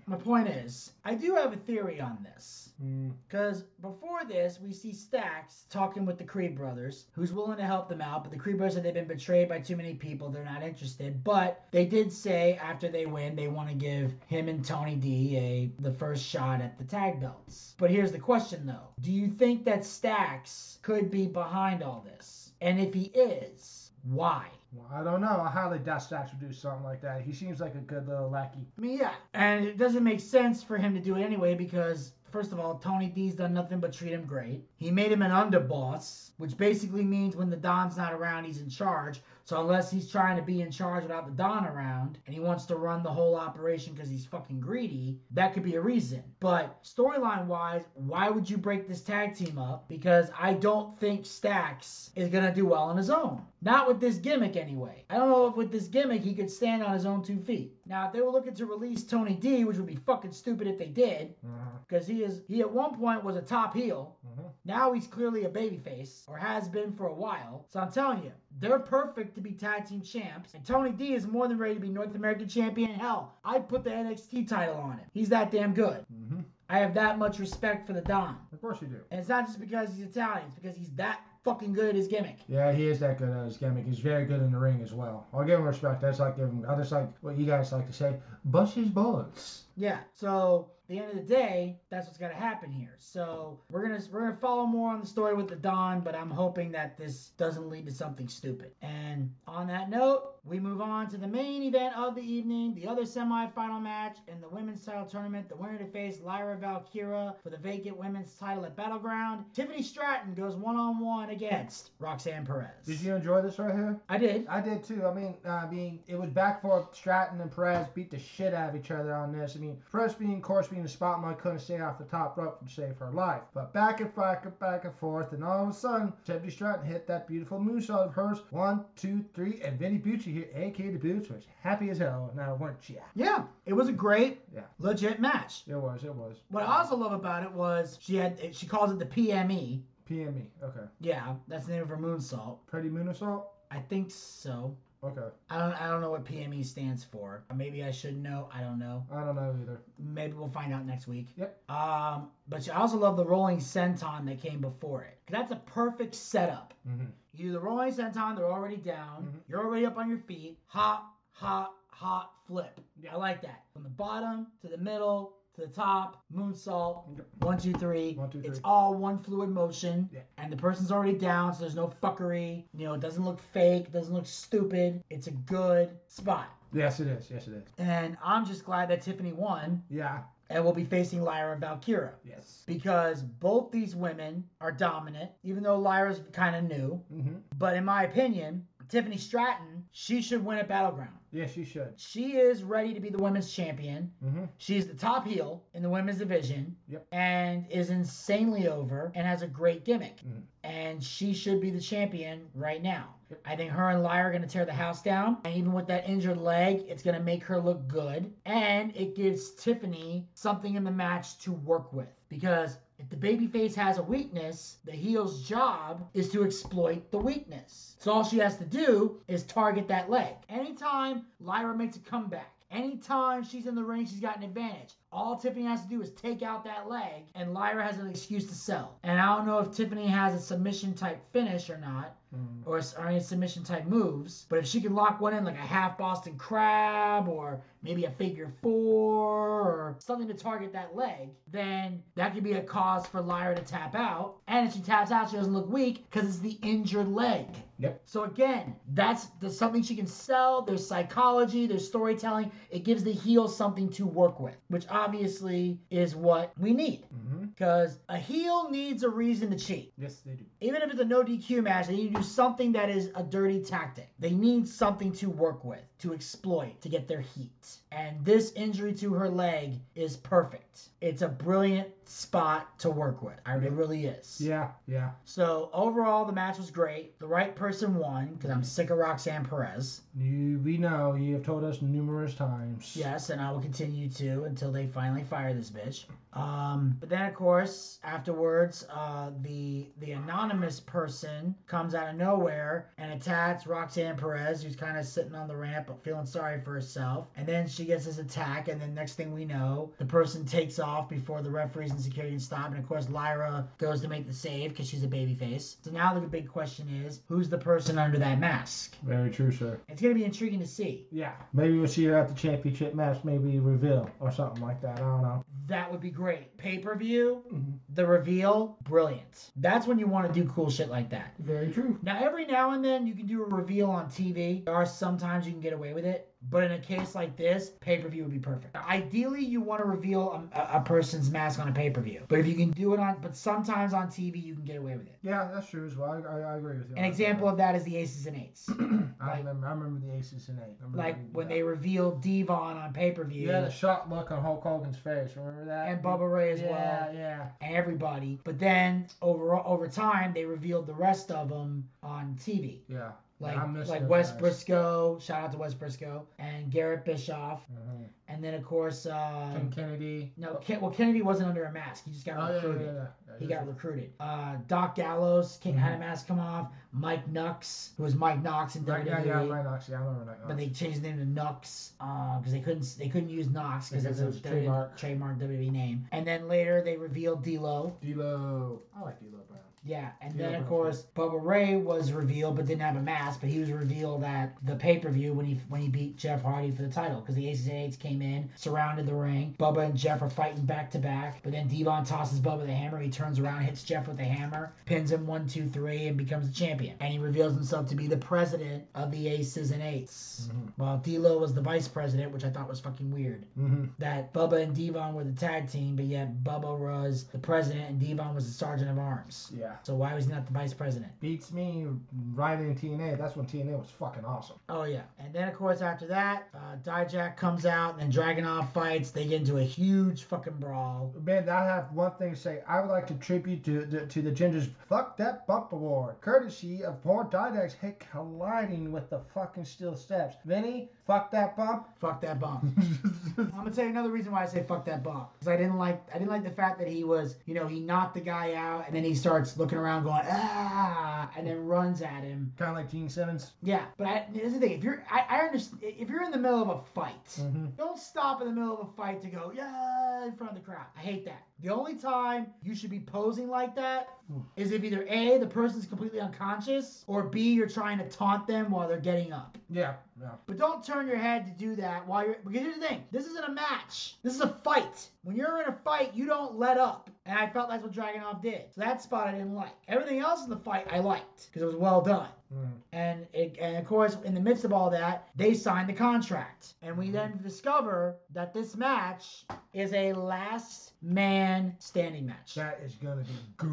my point is, I do have a theory on this. Hmm. Because before this, we see Stacks talking with the Creed brothers, who's willing to help them out. But the Creed brothers said they've been betrayed by too many people. They're not interested. But they did say after they win, they want to give him and Tony D a the first shot at the tag belts. But here's the question, though: Do you think that Stacks could be behind all this? And if he is, why? Well, I don't know. I highly doubt Stacks would do something like that. He seems like a good little lackey. I mean, yeah. And it doesn't make sense for him to do it anyway because, first of all, Tony D's done nothing but treat him great. He made him an underboss, which basically means when the Don's not around, he's in charge. So unless he's trying to be in charge without the Don around and he wants to run the whole operation because he's fucking greedy, that could be a reason. But storyline wise, why would you break this tag team up? Because I don't think Stacks is to do well on his own. Not with this gimmick anyway. I don't know if with this gimmick he could stand on his own two feet. Now, if they were looking to release Tony D, which would be fucking stupid if they did, mm-hmm. because he is he at one point was a top heel. Mm-hmm. Now he's clearly a babyface, or has been for a while. So I'm telling you, they're perfect to be tag team champs. And Tony D is more than ready to be North American champion. Hell, I'd put the NXT title on him. He's that damn good. Mm-hmm. I have that much respect for the Don. Of course you do. And it's not just because he's Italian, it's because he's that fucking good at his gimmick. Yeah, he is that good at his gimmick. He's very good in the ring as well. I'll give him respect. I just like give him. I just like what you guys like to say. Bust his balls. Yeah. So at the end of the day, that's what's gonna happen here. So we're gonna we're gonna follow more on the story with the Don, but I'm hoping that this doesn't lead to something stupid. And on that note, we move on to the main event of the evening, the other semi-final match in the women's title tournament. The winner to face Lyra Valkyria for the vacant women's title at Battleground. Tiffany Stratton goes one-on-one against Roxanne Perez. Did you enjoy this right here? I did. I did too. I mean, uh, I mean, it was back and forth. Stratton and Perez beat the shit out of each other on this. I mean, Perez being, of course, being the spotlight, couldn't stay off the top rope to save her life. But back and back and back and forth, and all of a sudden, Tiffany Stratton hit that beautiful moonsault of hers. One, two, three, and Vinny Bucci hit AK the boots, was happy as hell. Now, weren't she? Yeah, it was a great, Yeah. legit match. It was. It was. What I also love about it was she had she calls it the PME. PME. Okay. Yeah, that's the name of her moonsault. Pretty moon assault. I think so. Okay. I don't I don't know what PME stands for. Maybe I should know. I don't know. I don't know either. Maybe we'll find out next week. Yep. Um, but I also love the rolling senton that came before it. That's a perfect setup. Mm-hmm. You do the rolling senton, they're already down. Mhm. You're already up on your feet. Hop, hop, hop, flip. I like that. From the bottom to the middle to the top, moonsault. Yep. One, two, three. It's all one fluid motion. Yeah. And the person's already down, so there's no fuckery. You know, it doesn't look fake, it doesn't look stupid. It's a good spot. Yes, it is. Yes, it is. And I'm just glad that Tiffany won Yeah. and we'll be facing Lyra and Valkyria. Yes. Because both these women are dominant, even though Lyra's kind of new. Mm-hmm. But in my opinion, Tiffany Stratton, she should win at Battleground. Yes, she should. She is ready to be the women's champion. Mm-hmm. She's the top heel in the women's division Yep. and is insanely over and has a great gimmick. Mhm. And she should be the champion right now. Yep. I think her and Lyra are going to tear the house down. And even with that injured leg, it's going to make her look good. And it gives Tiffany something in the match to work with. Because if the babyface has a weakness, the heel's job is to exploit the weakness. So all she has to do is target that leg. Anytime Lyra makes a comeback, anytime she's in the ring, she's got an advantage. All Tiffany has to do is take out that leg, and Lyra has an excuse to sell. And I don't know if Tiffany has a submission type finish or not, Mm. or, or any submission type moves. But if she can lock one in like a half Boston Crab or maybe a figure four or something to target that leg, then that could be a cause for Lyra to tap out. And if she taps out, she doesn't look weak because it's the injured leg. Yep. So again, that's the, something she can sell. There's psychology, there's storytelling. It gives the heel something to work with, which obviously is what we need. Mm-hmm. Because a heel needs a reason to cheat. Yes, they do. Even if it's a no DQ match, they need to do something that is a dirty tactic. They need something to work with, to exploit, to get their heat. And this injury to her leg is perfect. It's a brilliant spot to work with. I- It really is. Yeah. Yeah. So overall, the match was great. The right person won because I'm sick of Roxanne Perez. You, we know you have told us numerous times. Yes, and I will continue to until they finally fire this bitch. Um, but then, of course, afterwards, uh, the the anonymous person comes out of nowhere and attacks Roxanne Perez, who's kind of sitting on the ramp, but feeling sorry for herself. And then she gets this attack, and then next thing we know, the person takes off before the referees and security can stop. And of course, Lyra goes to make the save because she's a babyface. So now the big question is, who's the person under that mask? Very true, sir. It's gonna be intriguing to see. Yeah. Maybe we'll see her at the championship match. Maybe reveal or something like that. I don't know. That would be great. Pay per view, Mhm. the reveal, brilliant. That's when you want to do cool shit like that. Very true. Now, every now and then you can do a reveal on TV. There are sometimes you can get away with it. But in a case like this, pay per view would be perfect. Ideally, you want to reveal a, a person's mask on a pay per view. But if you can do it on, but sometimes on TV, you can get away with it. Yeah, that's true as well. I, I, I agree with you. An example of that is the Aces and Eights. I remember. I remember the Aces and Eight. I remember like when that. they revealed Devon on pay per view. Yeah, the shot look on Hulk Hogan's face. Remember that? And Bubba Ray as yeah, well. Yeah, and everybody. But then over over time, they revealed the rest of them on TV, yeah. Like like Wes guys. Briscoe. Shout out to Wes Briscoe and Garrett Bischoff, Mhm. and then of course, uh, Ken Kennedy. no, Ken, well Kennedy wasn't under a mask. He just got Oh, recruited. yeah, yeah. yeah He got recruited. Uh, Doc Gallows came, had a mask come off. Mike Knux, who was Mike Knox in Right, WWE. yeah, yeah, right, Knox. Yeah, I remember that. But they changed the name to Knux because they couldn't they couldn't use Knox because it's a it was W- trademark. trademark WWE name. And then later they revealed D'Lo. D'Lo. I like D'Lo. Yeah, and Yeah, then of course Bubba Ray was revealed, but didn't have a mask. But he was revealed at the pay per view when he when he beat Jeff Hardy for the title because the Aces and Eights came in, surrounded the ring. Bubba and Jeff are fighting back to back, but then Devon tosses Bubba the hammer. He turns around, hits Jeff with the hammer, pins him one, two, three, and becomes the champion. And he reveals himself to be the president of the Aces and 8s while D'Lo was the vice president, which I thought was fucking weird. Mm-hmm. That Bubba and Devon were the tag team, but yet Bubba was the president and Devon was the sergeant of arms. Yeah. Yeah. So why was he not the vice president? Beats me right in TNA. That's when TNA was fucking awesome. Oh yeah. And then of course after that, uh, Dijak comes out and then Dragunov fights. They get into a huge fucking brawl. Man, I have one thing to say. I would like to tribute to the, to the Gingers. Fuck that bump award. Courtesy of poor Dijak's hit colliding with the fucking steel steps. Vinny, fuck that bump. Fuck that bump. I'm gonna tell you another reason why I say fuck that bump. Because I didn't like I didn't like the fact that he was, you know, he knocked the guy out and then he starts looking around going, ah and then runs at him. Kind of like Gene Simmons. Yeah, but I, here's the thing: if you're, I, I understand, if you're in the middle of a fight, Mhm. don't stop in the middle of a fight to go, yeah, in front of the crowd. I hate that. The only time you should be posing like that is if either a the person's completely unconscious, or b you're trying to taunt them while they're getting up. Yeah, yeah. But don't turn your head to do that while you're. Because here's the thing: this isn't a match. This is a fight. When you're in a fight, you don't let up. And I felt that's what Dragunov did. So that spot I didn't like. Everything else in the fight I liked because it was well done. Mm. And it, and of course, in the midst of all that, they signed the contract, and we then discover that this match is a last man standing match. That is gonna be good.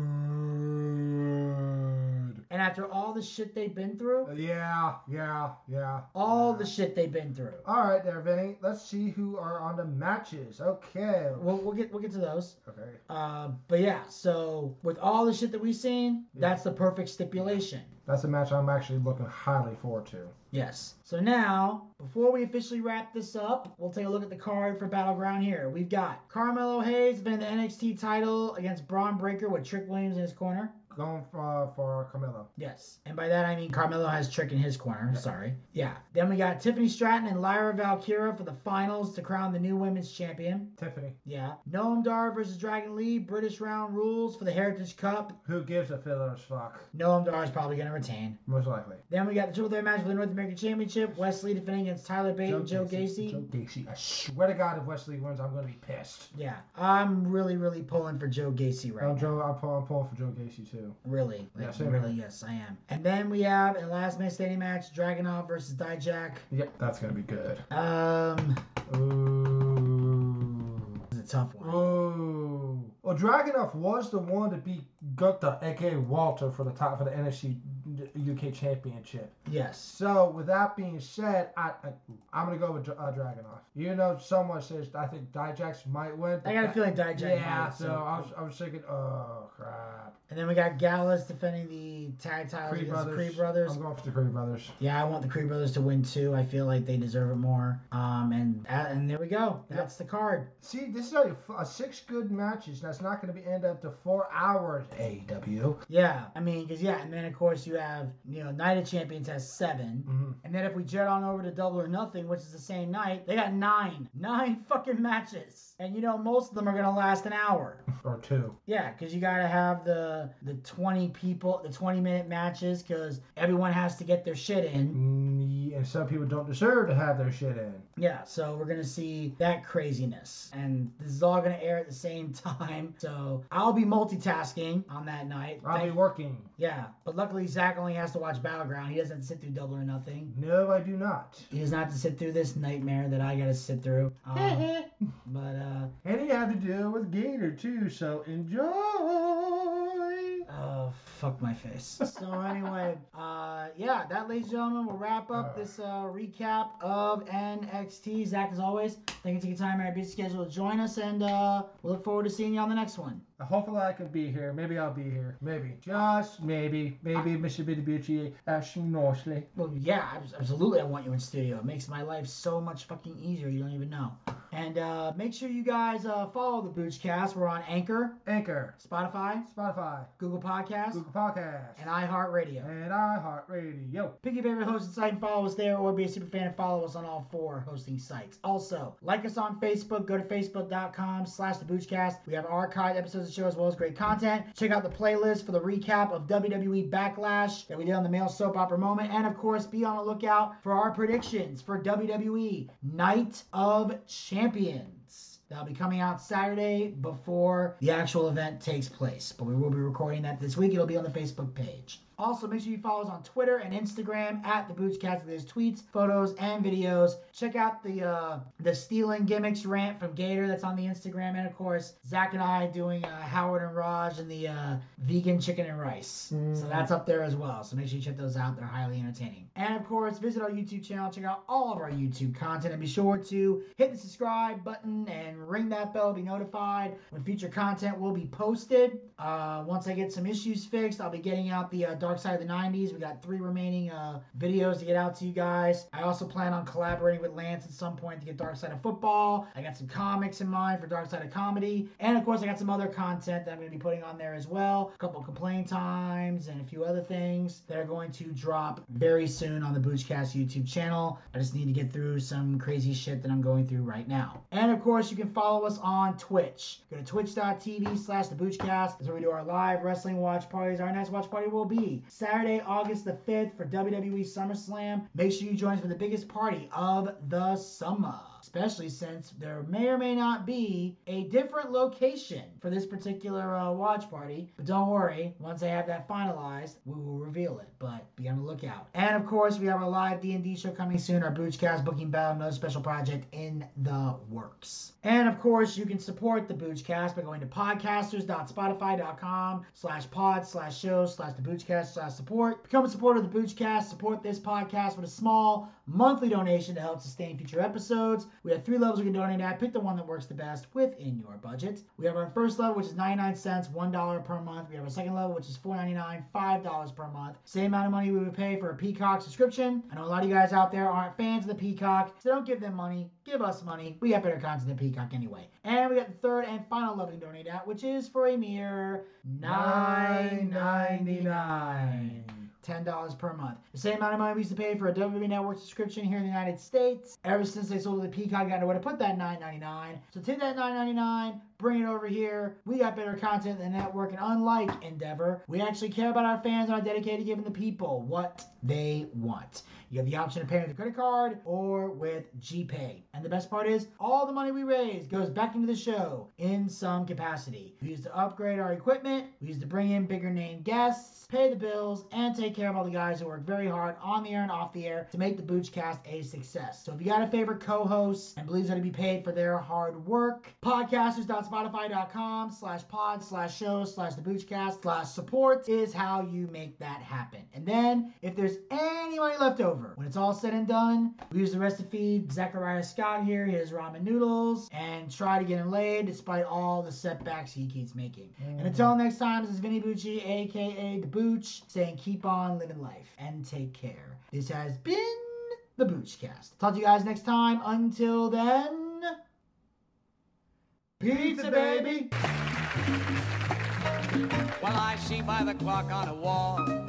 And after all the shit they've been through, Yeah, yeah, yeah. all the shit they've been through, All right, there, Vinny. Let's see who are on the matches. Okay. we'll, we'll get we'll get to those. Okay. Uh, but yeah, so with all the shit that we've seen, that's the perfect stipulation. That's a match I'm actually looking highly forward to. Yes. So now, before we officially wrap this up, we'll take a look at the card for Battleground here. We've got Carmelo Hayes defending the NXT title against Bron Breakker with Trick Williams in his corner. Going for, for Camilla. Yes. And by that I mean Carmelo has Trick in his corner. Sorry. Yeah. Then we got Tiffany Stratton and Lyra Valkyria for the finals to crown the new women's champion. Tiffany. Yeah. Noam Dar versus Dragon Lee, British round rules for the Heritage Cup. Who gives a fiddler's fuck? Noam Dar is probably going to retain. Most likely. Then we got the triple threat match for the North American Championship. Wes Lee defending against Tyler Bate and Joe Gacy. Joe Gacy. I swear to God, if Wes Lee wins, I'm going to be pissed. Yeah, I'm really, really pulling for Joe Gacy right I'm, now. Joe, I'm, pull, I'm pulling for Joe Gacy too. Really, like, Yeah, really, yes, I am. And then we have in the last man standing match, Dragunov versus Dijak. Yep, that's going to be good. Um, Ooh. it's a tough one. Ooh. Well, Dragunov was the one to beat Gunther, aka Walter, for the top for the NXT UK Championship. Yes. So, with that being said, I, I I'm gonna go with uh, Dragunov. Even though someone says I think Dijax might win. I got a feeling Dijak Yeah, might, so so- I was, I was thinking, oh crap. And then we got Gallus defending the tag titles Creed against the Brothers. Creed Brothers. I'm going for the Creed Brothers. Yeah, I want the Creed Brothers to win too. I feel like they deserve it more. Um, and and there we go. That's the card. See, this is a, a six good matches. That's not going to be end up to four hours. AEW. Yeah, I mean, because yeah, and then of course you have you know Night of Champions has 7 Mhm. and then if we jet on over to Double or Nothing, which is the same night, they got nine, nine fucking matches, and you know most of them are gonna last an hour. Or two. Yeah, because you gotta have the the 20 people, the 20 minute matches, because everyone has to get their shit in. And some people don't deserve to have their shit in. Yeah, so we're gonna see that craziness, and this is all gonna air at the same time. So I'll be multitasking on that night. I'll be working. Yeah, but luckily Zack only has to watch Battleground. He doesn't have to sit through Double or Nothing. No, I do not. He does not have to sit through this nightmare that I gotta sit through. Um, but uh, And he had to deal with Gator too, so enjoy. Oh fuck my face. So anyway, uh, yeah, that, ladies and gentlemen, will wrap up this uh, recap of NXT. Zack, as always, thank you for taking time out of your busy schedule to join us, and uh, we look forward to seeing you on the next one. Hopefully I can be here. Maybe I'll be here. Maybe. Just maybe. Maybe Mr. Bitty Ashley nicely. Well, yeah, absolutely. I want you in studio. It makes my life so much fucking easier. You don't even know. And uh, make sure you guys uh, follow the Boochcast. We're on Anchor, Anchor, Spotify, Spotify, Google Podcasts, Google Podcast, and iHeartRadio. and iHeartRadio. Pick your favorite hosting site and follow us there, or be a super fan and follow us on all four hosting sites. Also, like us on Facebook. Go to facebook.com slash the Boochcast. We have archived episodes the show as well as great content. Check out the playlist for the recap of WWE Backlash that we did on the male soap opera moment. And of course, be on the lookout for our predictions for WWE Night of Champions. That'll be coming out Saturday before the actual event takes place. But we will be recording that this week. It'll be on the Facebook page. Also, make sure you follow us on Twitter and Instagram at the Boochcast. There's tweets, photos, and videos. Check out the uh, the stealing gimmicks rant from Gator that's on the Instagram, and of course Zack and I doing uh, Howard and Raj and the uh, vegan chicken and rice. So that's up there as well. So make sure you check those out. They're highly entertaining. And of course, visit our YouTube channel. Check out all of our YouTube content, and be sure to hit the subscribe button and ring that bell to be notified when future content will be posted. Uh, once I get some issues fixed, I'll be getting out the uh, Dark Side of the 90s. We got three remaining uh, videos to get out to you guys. I also plan on collaborating with Lance at some point to get Dark Side of Football. I got some comics in mind for Dark Side of Comedy. And of course, I got some other content that I'm going to be putting on there as well. A couple complaint times and a few other things that are going to drop very soon on the Boochcast YouTube channel. I just need to get through some crazy shit that I'm going through right now. And of course, you can follow us on Twitch. Go to twitch.tv slash the Boochcast. That's where we do our live wrestling watch parties. Our next watch party will be Saturday, August the 5th for WWE SummerSlam. Make sure you join us for the biggest party of the summer especially since there may or may not be a different location for this particular uh, watch party. But don't worry, once I have that finalized, we will reveal it. But be on the lookout. And of course, we have our live D&D show coming soon, our Boochcast Booking Battle, another special project in the works. And of course, you can support the Boochcast by going to podcasters.spotify.com slash pod slash show slash the Boochcast slash support. Become a supporter of the Boochcast. Support this podcast with a small monthly donation to help sustain future episodes. We have three levels you can donate at. Pick the one that works the best within your budget. We have our first level, which is 99 cents, $1 per month. We have our second level, which is $4.99, $5 per month. Same amount of money we would pay for a Peacock subscription. I know a lot of you guys out there aren't fans of the Peacock, so don't give them money. Give us money. We have better content than Peacock anyway. And we got the third and final level you can donate at, which is for a mere $9.99. $10 per month. The same amount of money we used to pay for a WWE Network subscription here in the United States. Ever since they sold the Peacock, I got nowhere to put that $9.99. So take that $9.99, bring it over here. We got better content than the network, and unlike Endeavor, we actually care about our fans and are dedicated to giving the people what they want. You have the option of paying with a credit card or with GPay. And the best part is, all the money we raise goes back into the show in some capacity. We use to upgrade our equipment, we use to bring in bigger name guests, pay the bills, and take care of all the guys who work very hard on the air and off the air to make the Boochcast a success. So if you got a favorite co-host and believes they're to be paid for their hard work, podcasters.spotify.com slash pod slash show slash the Boochcast slash support is how you make that happen. And then if there's any money left over, when it's all said and done, we use the rest to feed Zachariah Scott here his ramen noodles and try to get him laid despite all the setbacks he keeps making. And until mm. next time, this is Vinny Bucci, aka The Booch, saying keep on living life and take care. This has been the Boochcast. Talk to you guys next time. Until then, pizza, baby. Well, I see by the clock on a wall